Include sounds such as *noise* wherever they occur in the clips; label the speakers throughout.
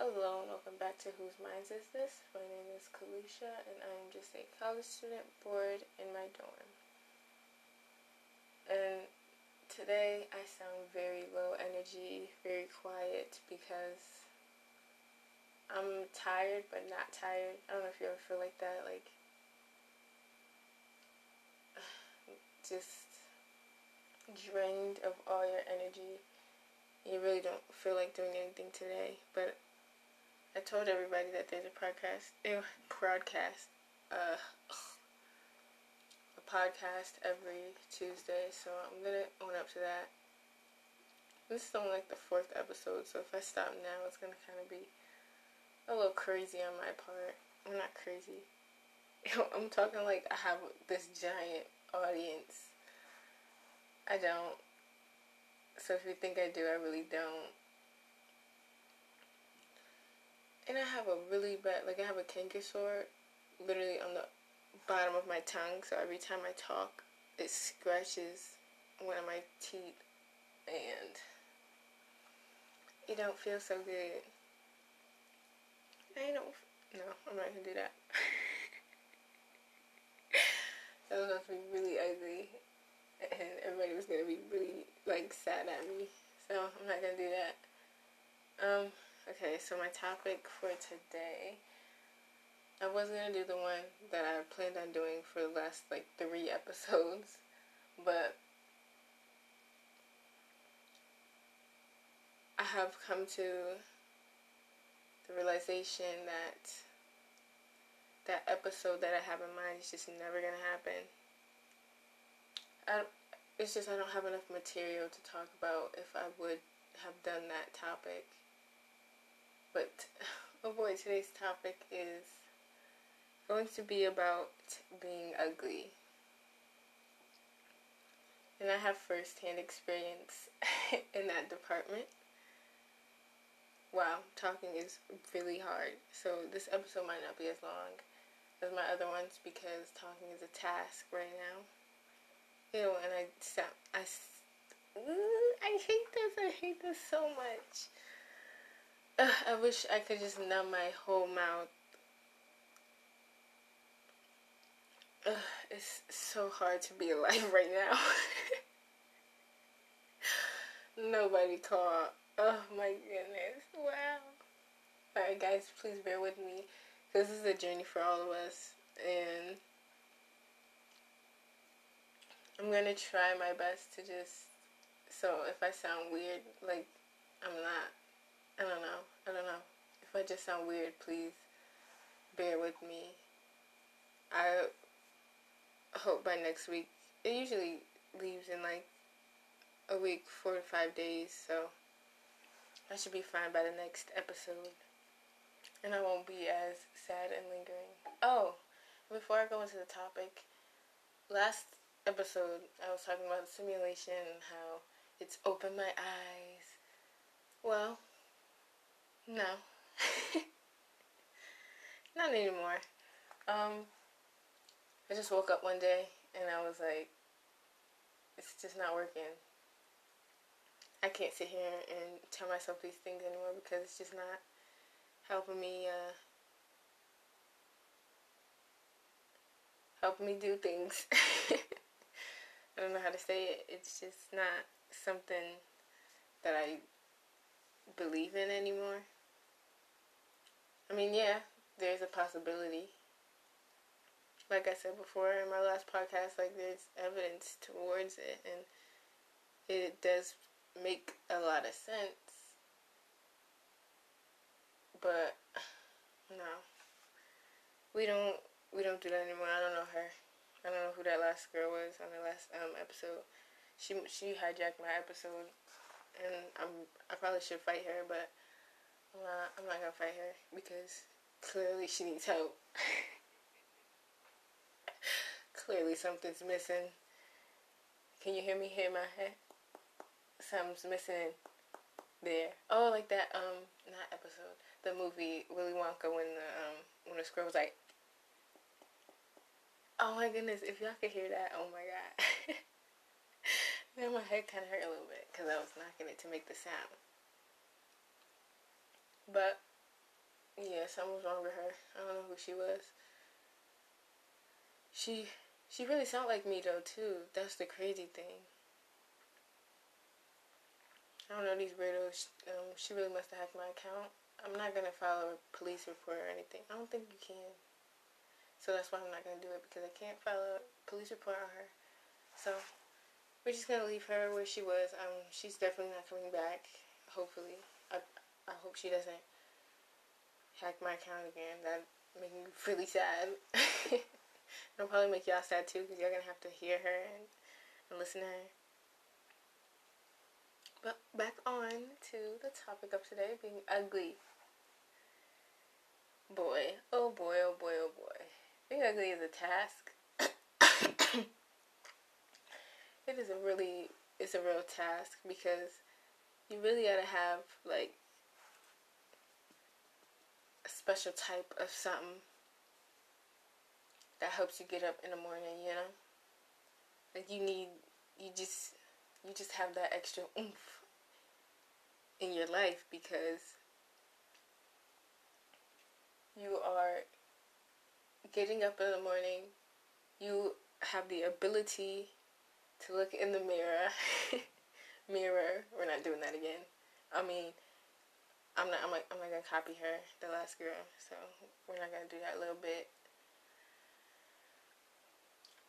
Speaker 1: Hello and welcome back to Whose Minds Is This? My name is Kalisha and I'm just a college student bored in my dorm. And today I sound very low energy, very quiet because I'm tired but not tired. I don't know if you ever feel like that, like *sighs* just drained of all your energy. You really don't feel like doing anything today, but I told everybody that there's a podcast, ew, broadcast, uh, *sighs* a podcast every Tuesday, so I'm gonna own up to that. This is only like the fourth episode, so if I stop now, it's gonna kind of be a little crazy on my part. I'm not crazy. *laughs* I'm talking like I have this giant audience. I don't. So if you think I do, I really don't. And I have a really bad, like I have a canker sore literally on the bottom of my tongue. So every time I talk, it scratches one of my teeth, and it don't feel so good. I don't. No, I'm not gonna do that. *laughs* that was to be really ugly, and everybody was gonna be really like sad at me. So I'm not gonna do that. Um. Okay, so my topic for today, I was gonna do the one that I planned on doing for the last like three *laughs* episodes, but I have come to the realization that that episode that I have in mind is just never gonna happen. I, it's just I don't have enough material to talk about if I would have done that topic. But *sighs* oh boy, today's topic is going to be about being ugly. And I have first-hand experience *laughs* in that department. Wow, talking is really hard. So this episode might not be as long as my other ones because talking is a task right now. You know, and I sound, I, mm, I hate this. I hate this so much. Uh, I wish I could just numb my whole mouth. Uh, it's so hard to be alive *laughs* right now. Nobody called. Oh my goodness. Wow. Alright, guys, please bear with me. This is a journey for all of us. And I'm going to try my best to just. So if I sound weird, like, I'm not. I don't know. I don't know. If I just sound weird, please bear with me. I hope by next week. It usually leaves in like a week, four to five days, so I should be fine by the next episode. And I won't be as sad and lingering. Oh, before I go into the topic, last episode I was talking about the simulation and how it's opened my eyes. Well, no. *laughs* Not anymore. Um, I just woke up one day and I was like, it's just not working. I can't sit here and tell myself these things anymore because it's just not helping me, uh, helping me do things. *laughs* I don't know how to say it. It's just not something that I believe in anymore. I mean, yeah, there's a possibility. Like I said before in my last podcast, like there's evidence towards it, and it does make a lot of sense. But no, we don't we don't do that anymore. I don't know her. I don't know who that last girl was on the last um episode. She she hijacked my episode, and I'm I probably should fight her, but I'm not, I'm not gonna fight her because clearly she needs help. *laughs* clearly something's missing. Can you hear me hear my head? Something's missing there. Oh, like that um not episode. The movie Willy Wonka when the um when the squirrel was like Oh my goodness, if y'all could hear that, oh my god. *laughs* then my head kind of hurt a little bit because I was knocking it to make the sound. But yeah, something was wrong with her. I don't know who she was. She she really sounded like me though too. That's the crazy thing. I don't know these weirdos. Um, she really must have hacked my account. I'm not gonna file a police report or anything. I don't think you can. So that's why I'm not gonna do it because I can't file a police report on her. So we're just gonna leave her where she was. Um, she's definitely not coming back. Hopefully, I I hope she doesn't hack my account again. That make me really sad. *laughs* It'll probably make y'all sad too because y'all gonna have to hear her and, and listen to her. But back on to the topic of today being ugly. Boy, oh boy, oh boy, oh boy. Being ugly is a task. It is a really, it's a real task because you really gotta have like a special type of something that helps you get up in the morning, you know? Like you need, you just you just have that extra oomph in your life because you are getting up in the morning, you have the ability to look in the mirror. *laughs* mirror, we're not doing that again. I mean, I'm not, I'm like, I'm not gonna copy her, the last girl. So we're not gonna do that a little bit.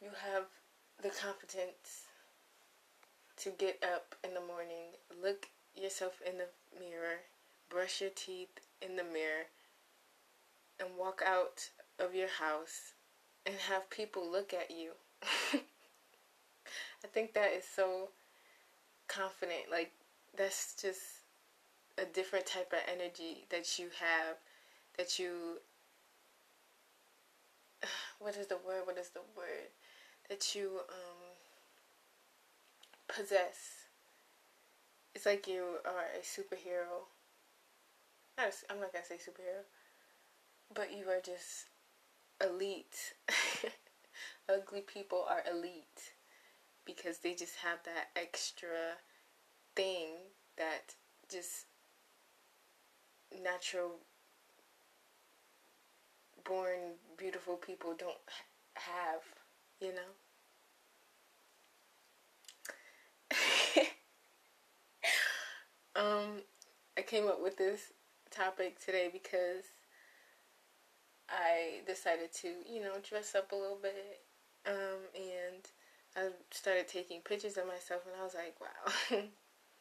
Speaker 1: You have the confidence to get up in the morning, look yourself in the mirror, brush your teeth in the mirror, and walk out of your house and have people look at you. *laughs* I think that is so confident. Like, that's just a different type of energy that you have, that you. *sighs* What is the word? What is the word? That you um, possess. It's like you are a superhero. Not a, I'm not gonna say superhero, but you are just elite. *laughs* Ugly people are elite because they just have that extra thing that just natural born beautiful people don't have, you know? *laughs* um, I came up with this topic today because I decided to, you know, dress up a little bit. Um, and I started taking pictures of myself, and I was like, wow,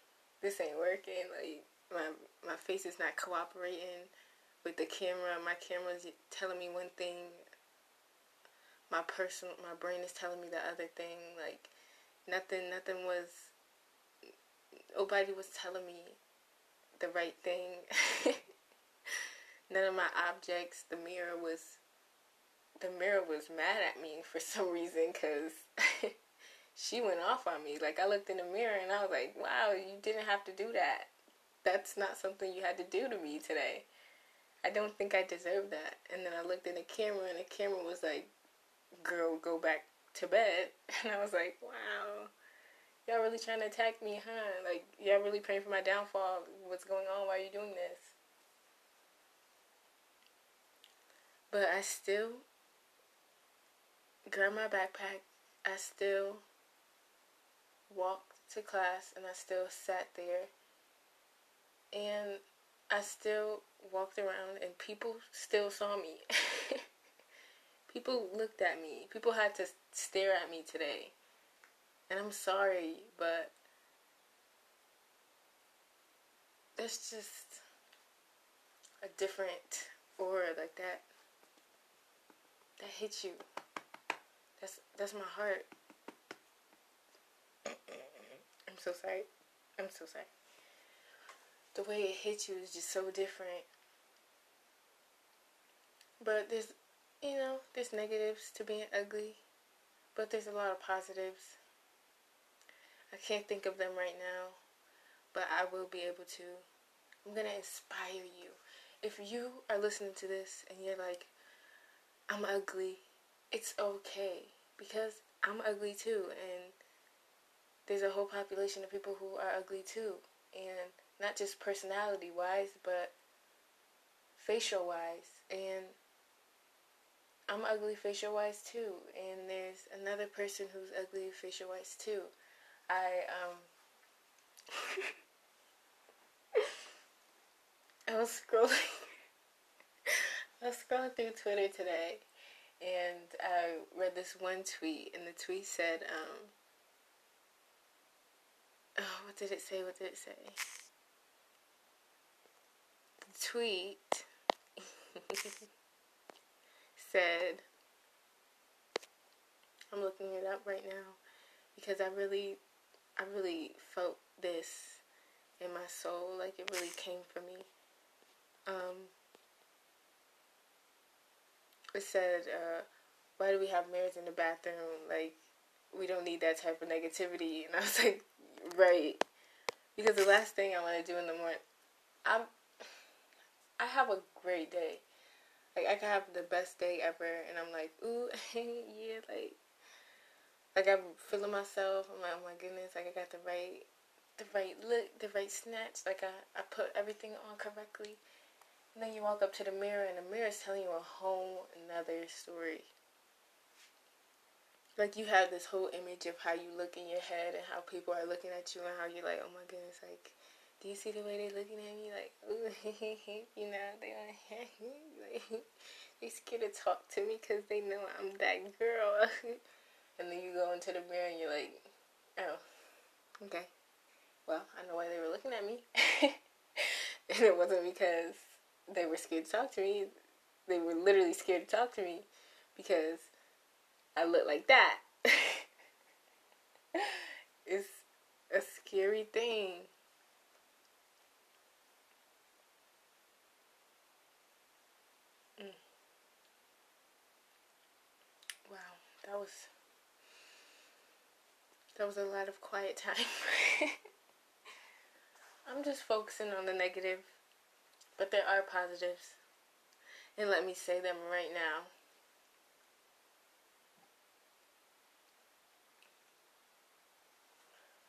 Speaker 1: *laughs* this ain't working. Like, my, my face is not cooperating with the camera. My camera's telling me one thing. My personal, my brain is telling me the other thing. Like, nothing, nothing was oh, nobody was telling me the right thing. *laughs* None of my objects, the mirror was, the mirror was mad at me for some reason because *laughs* she went off on me. Like I looked in the mirror and I was like, wow, you didn't have to do that. That's not something you had to do to me today. I don't think I deserve that. And then I looked in the camera and the camera was like, girl, go back to bed. *laughs* And I was like, wow y'all really trying to attack me, huh? Like, y'all really praying for my downfall. What's going on? Why are you doing this? But I still grabbed my backpack. I still walked to class and I still sat there. And I still walked around and people still saw me. *laughs* people looked at me. People had to stare at me today. And I'm sorry, but that's just a different aura like that. That hits you. That's that's my heart. I'm so sorry. I'm so sorry. The way it hits you is just so different. But there's, you know, there's negatives to being ugly, but there's a lot of positives. I can't think of them right now, but I will be able to. I'm going to inspire you. If you are listening to this and you're like, I'm ugly, it's okay because I'm ugly too. And there's a whole population of people who are ugly too. And not just personality wise, but facial wise, and I'm ugly facial wise too. And there's another person who's ugly facial wise too. I um *laughs* I was scrolling *laughs* I was scrolling through Twitter today and I read this one tweet and the tweet said, um oh, what did it say? What did it say? The tweet *laughs* said I'm looking it up right now because I really I really felt this in my soul, like it really came for me. Um, it said, uh, "Why do we have mirrors in the bathroom? Like, we don't need that type of negativity." And I was like, "Right," because the last thing I want to do in the morning, I'm, I have a great day. Like I can have the best day ever, and I'm like, "Ooh, *laughs* yeah," like like I'm feeling myself. I'm like, oh my goodness, like I got the right, the right look, the right snatch. Like I, I put everything on correctly. And then you walk up to the mirror, and the mirror is telling you a whole another story. Like you have this whole image of how you look in your head and how people are looking at you and how you're like, oh my goodness, like, do you see the way they're looking at me? Like, *laughs* you know, they *laughs* like, they scared to talk to me because they know I'm that girl. *laughs* And then you go into the mirror and you're like, oh, okay. Well, I know why they were looking at me. and it wasn't because they were scared to talk to me. They were literally scared to talk to me because I look like that. *laughs* it's a scary thing. Mm. Wow, that was that was a lot of quiet time. *laughs* I'm just focusing on the negative, but there are positives. And let me say them right now.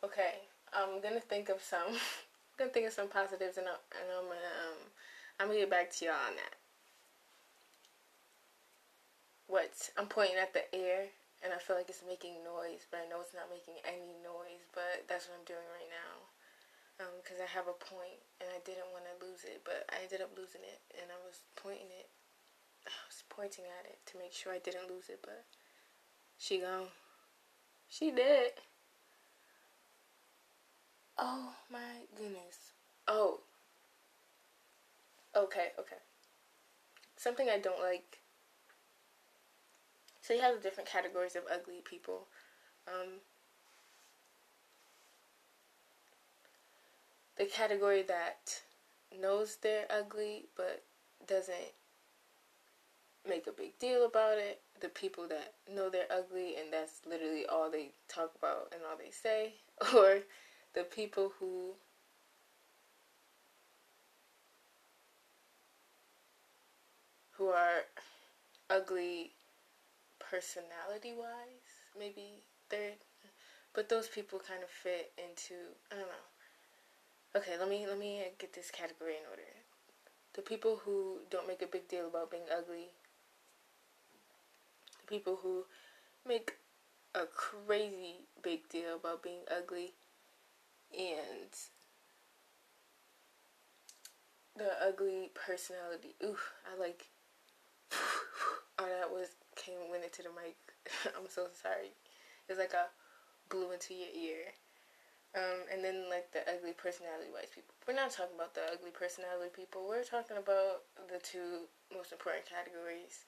Speaker 1: Okay, I'm gonna think of some. I'm *laughs* gonna think of some positives, and, i and I'm gonna um, I'm gonna get back to y'all on that. What I'm pointing at the air and I feel like it's making noise, but I know it's not making any noise. But that's what I'm doing right now because um, I have a point and I didn't want to lose it, but I ended up losing it, and I was pointing it. I was pointing at it to make sure I didn't lose it, but she gone. She did. Oh my goodness. Oh. Okay, okay. Something I don't like so you have the different categories of ugly people. Um, the category that knows they're ugly but doesn't make a big deal about it. The people that know they're ugly and that's literally all they talk about and all they say. *laughs* Or the people who who are ugly personality wise, maybe third. But those people kind of fit into I don't know. Okay, let me let me get this category in order. The people who don't make a big deal about being ugly. The people who make a crazy big deal about being ugly and the ugly personality. Ooh, I like oh that was came went into the mic. *laughs* I'm so sorry. It's like a blew into your ear. Um, and then like the ugly personality wise people. We're not talking about the ugly personality people. We're talking about the two most important categories.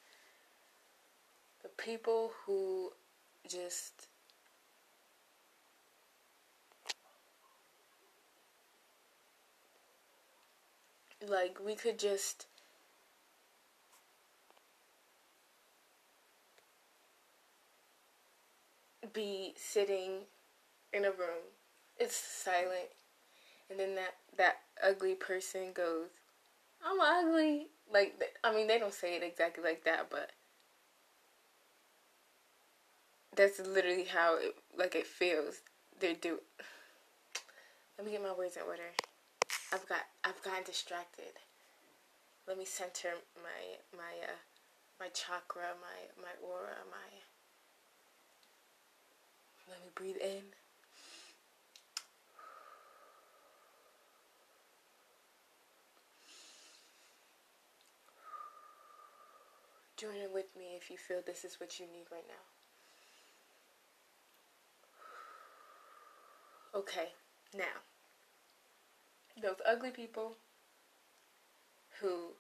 Speaker 1: The people who just like we could just be sitting in a room. It's silent. And then that that ugly person goes, "I'm ugly." Like I mean, they don't say it exactly like that, but that's literally how it like it feels. They do. Let me get my words in order. I've got I've gotten distracted. let me center my my uh, my chakra, my my aura, my let me breathe in. Join in with me if you feel this is what you need right now. Okay, now, those ugly people who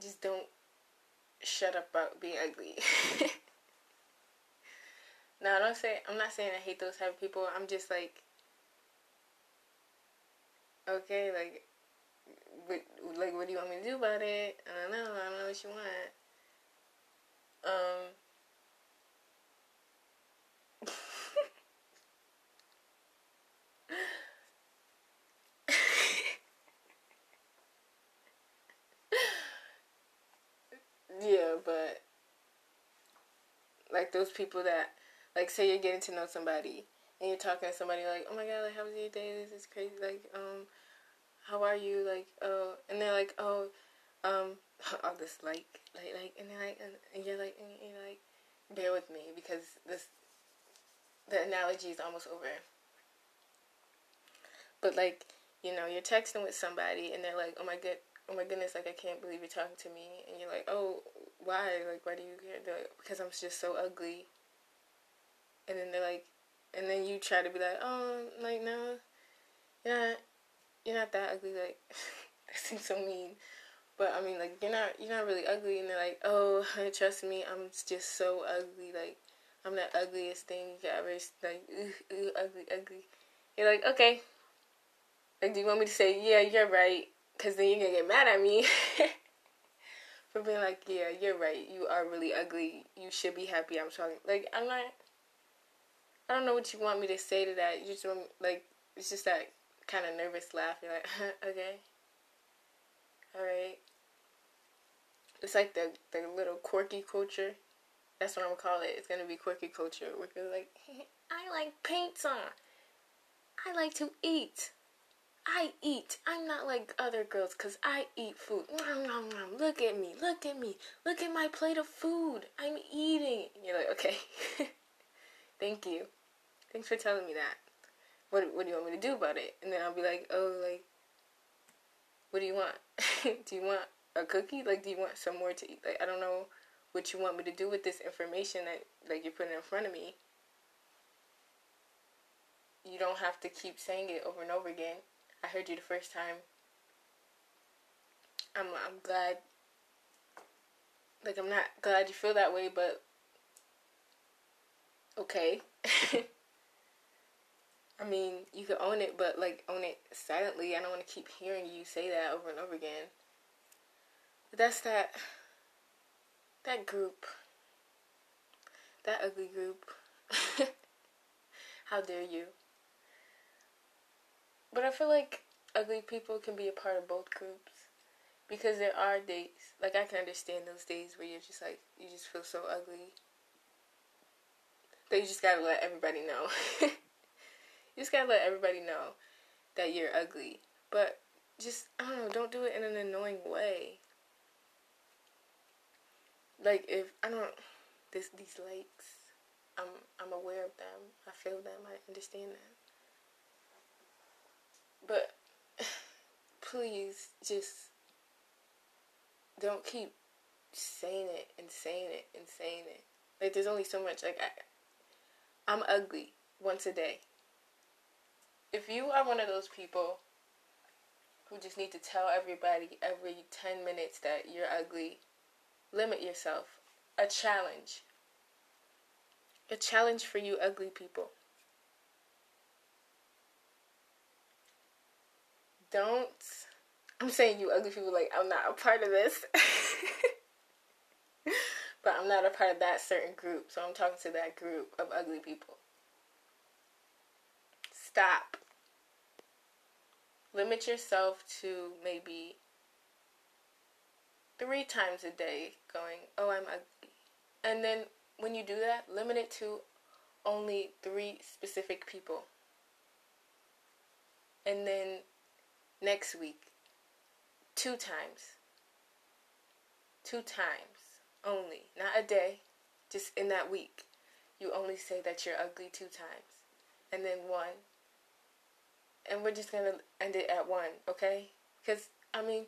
Speaker 1: just don't shut up about being ugly. *laughs* now, I don't say I'm not saying I hate those type of people. I'm just like, okay, like, what, like, what do you want me to do about it? I don't know. I don't know what you want. Um. yeah, but like those people that like say you're getting to know somebody and you're talking to somebody like, oh my god, like how was your day? This is crazy. Like, um, how are you? Like, oh, and they're like, oh, um, *laughs* all this like, like, like, and they're like, and, and you're like, and you're like, bear with me because this, the analogy is almost over. But like, you know, you're texting with somebody and they're like, oh my god, oh my goodness, like I can't believe you're talking to me, and you're like, oh, why? Like, why do you care? They're like, because I'm just so ugly. And then they're like, and then you try to be like, oh, like no, you're not, you're not that ugly. Like, *laughs* that seems so mean. But I mean, like you're not, you're not really ugly. And they're like, oh, trust me, I'm just so ugly. Like, I'm the ugliest thing you ever. Like, ugly, ugly. You're like, okay. Like, do you want me to say, yeah, you're right? Because then you're gonna get mad at me. *laughs* for being like, yeah, you're right. You are really ugly. You should be happy. I'm talking. Like, I'm not. I don't know what you want me to say to that. You just want like it's just that kind of nervous laugh. You're like, *laughs* okay, all right. It's like the the little quirky culture. That's what I'm gonna call it. It's gonna be quirky culture. We're gonna like, *laughs* I like on. I like to eat. I eat. I'm not like other girls because I eat food. Look at me. Look at me. Look at my plate of food. I'm eating. You're like, okay. *laughs* Thank you. Thanks for telling me that. What What do you want me to do about it? And then I'll be like, oh, like, what do you want? *laughs* do you want a cookie? Like, do you want some more to eat? Like, I don't know what you want me to do with this information that like you're putting in front of me. You don't have to keep saying it over and over again. I heard you the first time. I'm I'm glad like I'm not glad you feel that way, but okay. *laughs* I mean, you could own it, but like own it silently. I don't want to keep hearing you say that over and over again. But that's that that group. That ugly group. *laughs* How dare you? But I feel like ugly people can be a part of both groups. Because there are days, like I can understand those days where you're just like, you just feel so ugly. That you just gotta let everybody know. *laughs* you just gotta let everybody know that you're ugly. But just, I don't know, don't do it in an annoying way. Like if, I don't, this, these likes, I'm, I'm aware of them. I feel them. I understand them. But *sighs* please just don't keep saying it and saying it and saying it. Like there's only so much like I I'm ugly once a day. If you are one of those people who just need to tell everybody every 10 minutes that you're ugly, limit yourself. A challenge. A challenge for you ugly people. Don't. I'm saying you ugly people, like, I'm not a part of this. *laughs* but I'm not a part of that certain group. So I'm talking to that group of ugly people. Stop. Limit yourself to maybe three times a day going, oh, I'm ugly. And then when you do that, limit it to only three specific people. And then next week two times two times only, not a day, just in that week, you only say that you're ugly two times, and then one, and we're just gonna end it at one, okay? Because I mean,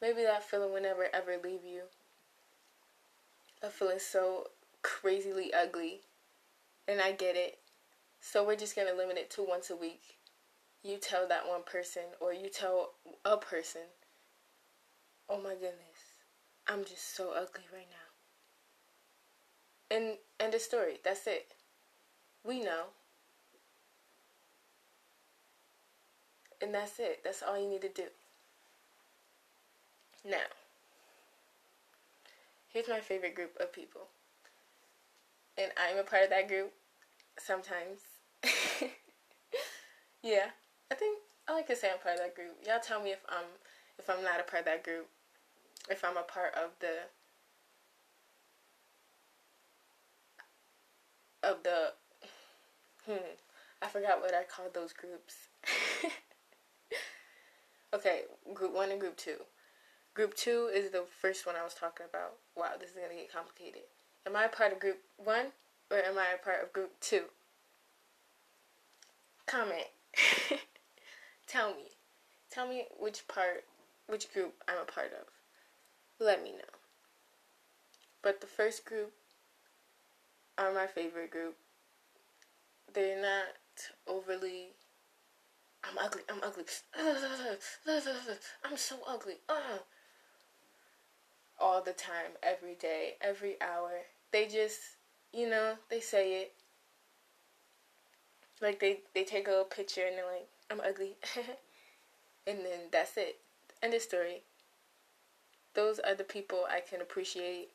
Speaker 1: maybe that feeling will never ever leave you. Of feeling so crazily ugly, and I get it. So we're just gonna limit it to once a week. You tell that one person, or you tell a person, "Oh my goodness, I'm just so ugly right now." And end of story. That's it. We know. And that's it. That's all you need to do. Now, here's my favorite group of people. And I'm a part of that group sometimes. *laughs* yeah, I think I like to say I'm part of that group. Y'all tell me if I'm if I'm not a part of that group. If I'm a part of the of the hmm I forgot what I called those groups. *laughs* okay, group 1 and group 2. Group 2 is the first one I was talking about. Wow, this is to get complicated. Am I a part of group 1 or am I a part of group 2? Comment. *laughs* Tell me. Tell me which part, which group I'm a part of. Let me know. But the first group are my favorite group. They're not overly. I'm ugly. I'm ugly. *sighs* I'm so ugly. Uh. *sighs* All the time, every day, every hour. They just, you know, they say it. Like they they take a little picture and they're like, "I'm ugly," *laughs* and then that's it. End of story. Those are the people I can appreciate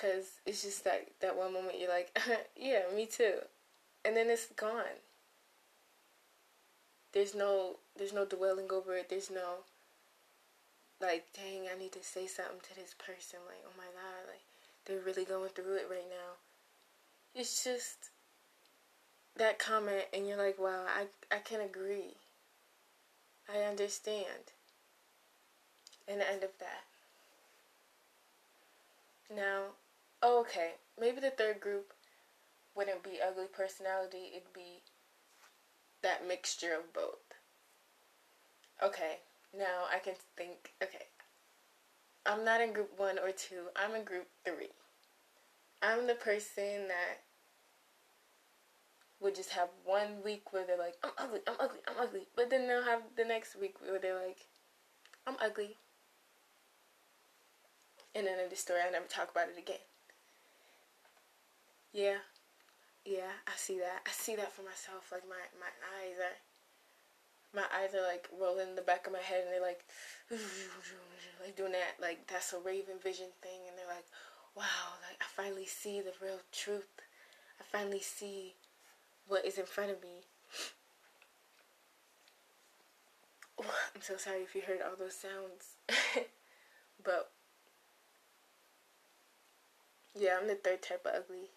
Speaker 1: Cause it's just that that one moment you're like, *laughs* yeah, me too, and then it's gone. There's no there's no dwelling over it. There's no like, dang, I need to say something to this person. Like, oh my god, like they're really going through it right now. It's just that comment, and you're like, wow, I I can agree. I understand. And the end of that. Now, oh, okay, maybe the third group wouldn't be ugly personality, it'd be that mixture of both. Okay, now I can think, okay, I'm not in group one or two, I'm in group three. I'm the person that would just have one week where they're like, I'm ugly, I'm ugly, I'm ugly. But then they'll have the next week where they're like, I'm ugly, and then in the story, I never talk about it again. Yeah, yeah, I see that. I see that for myself. Like my my eyes are, my eyes are like rolling in the back of my head, and they're like, *laughs* like doing that. Like that's a Raven vision thing, and they're like, wow, like I finally see the real truth. I finally see what is in front of me. *sighs* Oh, I'm so sorry if you heard all those sounds. *laughs* but yeah, I'm the third type of ugly.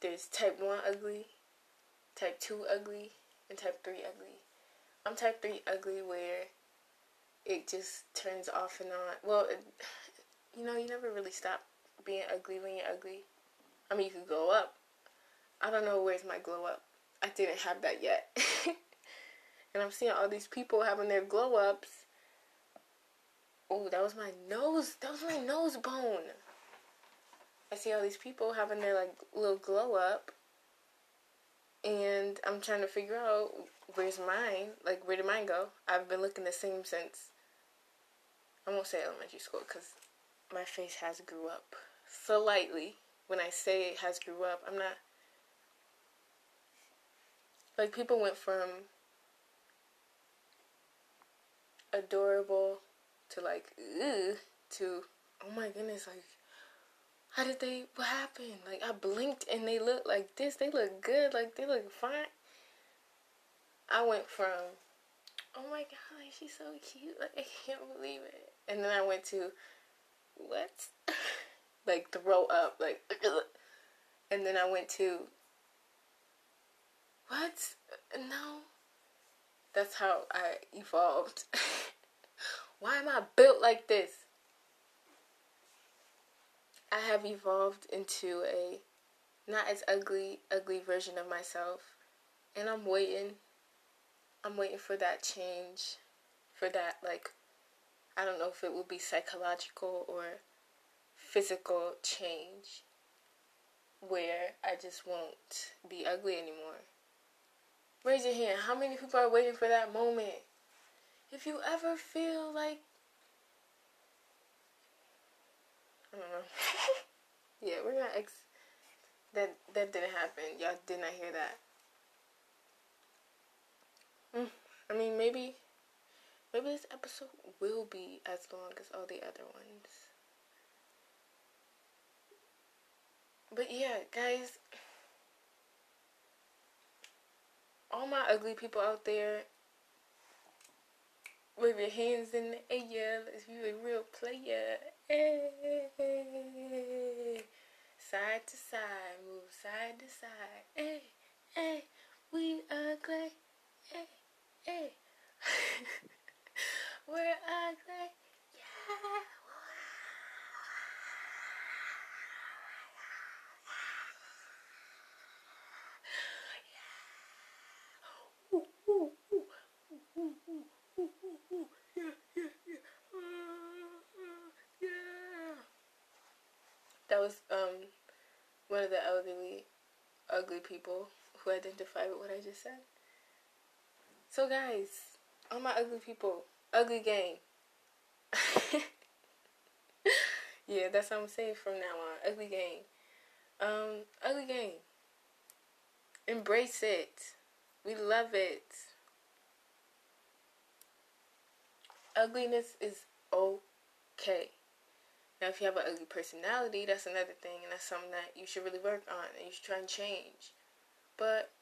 Speaker 1: There's type 1 ugly, type 2 ugly, and type 3 ugly. I'm type 3 ugly where it just turns off and on. Well, it, *sighs* you know, you never really stop being ugly when you're ugly. I mean, you could glow up. I don't know where's my glow up. I didn't have that yet. *laughs* and I'm seeing all these people having their glow ups. Oh, that was my nose. That was my nose bone. I see all these people having their like little glow up, and I'm trying to figure out where's mine. Like, where did mine go? I've been looking the same since. I won't say elementary school because my face has grew up slightly. When I say it has grew up, I'm not. Like people went from adorable to like to oh my goodness like how did they, what happened? Like, I blinked and they look like this. They look good. Like, they look fine. I went from, oh my god, like, she's so cute. Like, I can't believe it. And then I went to, what? *laughs* like, throw up. Like, *laughs* and then I went to, what? No. That's how I evolved. *laughs* Why am I built like this? I have evolved into a not as ugly, ugly version of myself. And I'm waiting. I'm waiting for that change. For that, like, I don't know if it will be psychological or physical change where I just won't be ugly anymore. Raise your hand. How many people are waiting for that moment? If you ever feel like I don't know. *laughs* yeah, we're not ex that that didn't happen. Y'all did not hear that. Mm, I mean maybe maybe this episode will be as long as all the other ones. But yeah, guys, all my ugly people out there, wave your hands in the air if you a real player. Hey. Side to side, move side to side. Hey, hey, we ugly. Hey, hey. *laughs* We're ugly. Yeah. Um one of the elderly ugly people who identify with what I just said. So guys, all my ugly people, ugly gang. *laughs* yeah, that's what I'm saying from now on. Ugly gang. Um, ugly gang. Embrace it. We love it. Ugliness is okay. Now, if you have an ugly personality, that's another thing, and that's something that you should really work on and you should try and change. But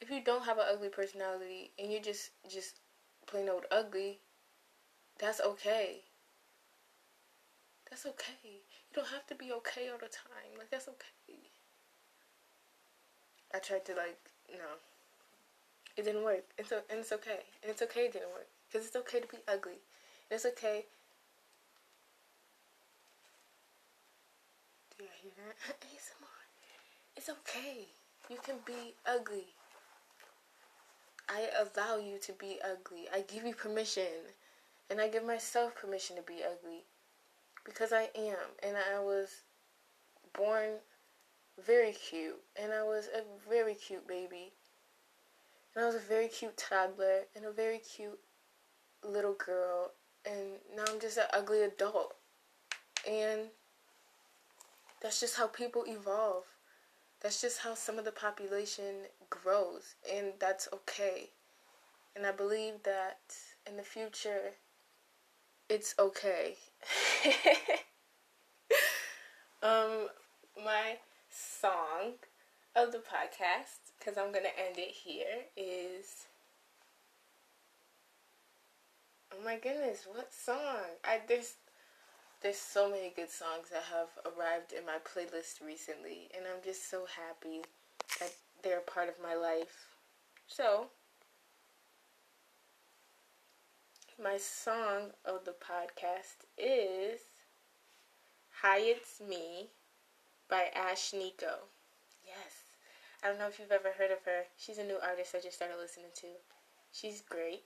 Speaker 1: if you don't have an ugly personality and you're just just plain old ugly, that's okay. That's okay. You don't have to be okay all the time. Like that's okay. I tried to like no. It didn't work. It's and it's okay. And it's okay it didn't work because it's okay to be ugly. And it's okay hear that? *laughs* ASMR. It's okay. You can be ugly. I allow you to be ugly. I give you permission. And I give myself permission to be ugly. Because I am. And I was born very cute. And I was a very cute baby. And I was a very cute toddler. And a very cute little girl. And now I'm just an ugly adult. And that's just how people evolve. That's just how some of the population grows, and that's okay. And I believe that in the future, it's okay. *laughs* um, my song of the podcast, because I'm gonna end it here, is. Oh my goodness, what song? I there's there's so many good songs that have arrived in my playlist recently, and I'm just so happy that they're a part of my life. So, my song of the podcast is Hi It's Me by Ashnikko. Yes. I don't know if you've ever heard of her. She's a new artist I just started listening to. She's great.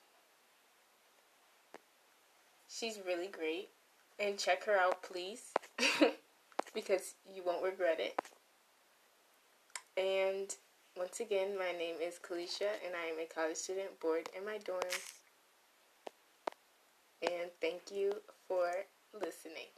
Speaker 1: She's really great and check her out, please, *laughs* because you won't regret it. And once again, my name is Kalisha, and I am a college student bored in my dorm. And thank you for listening.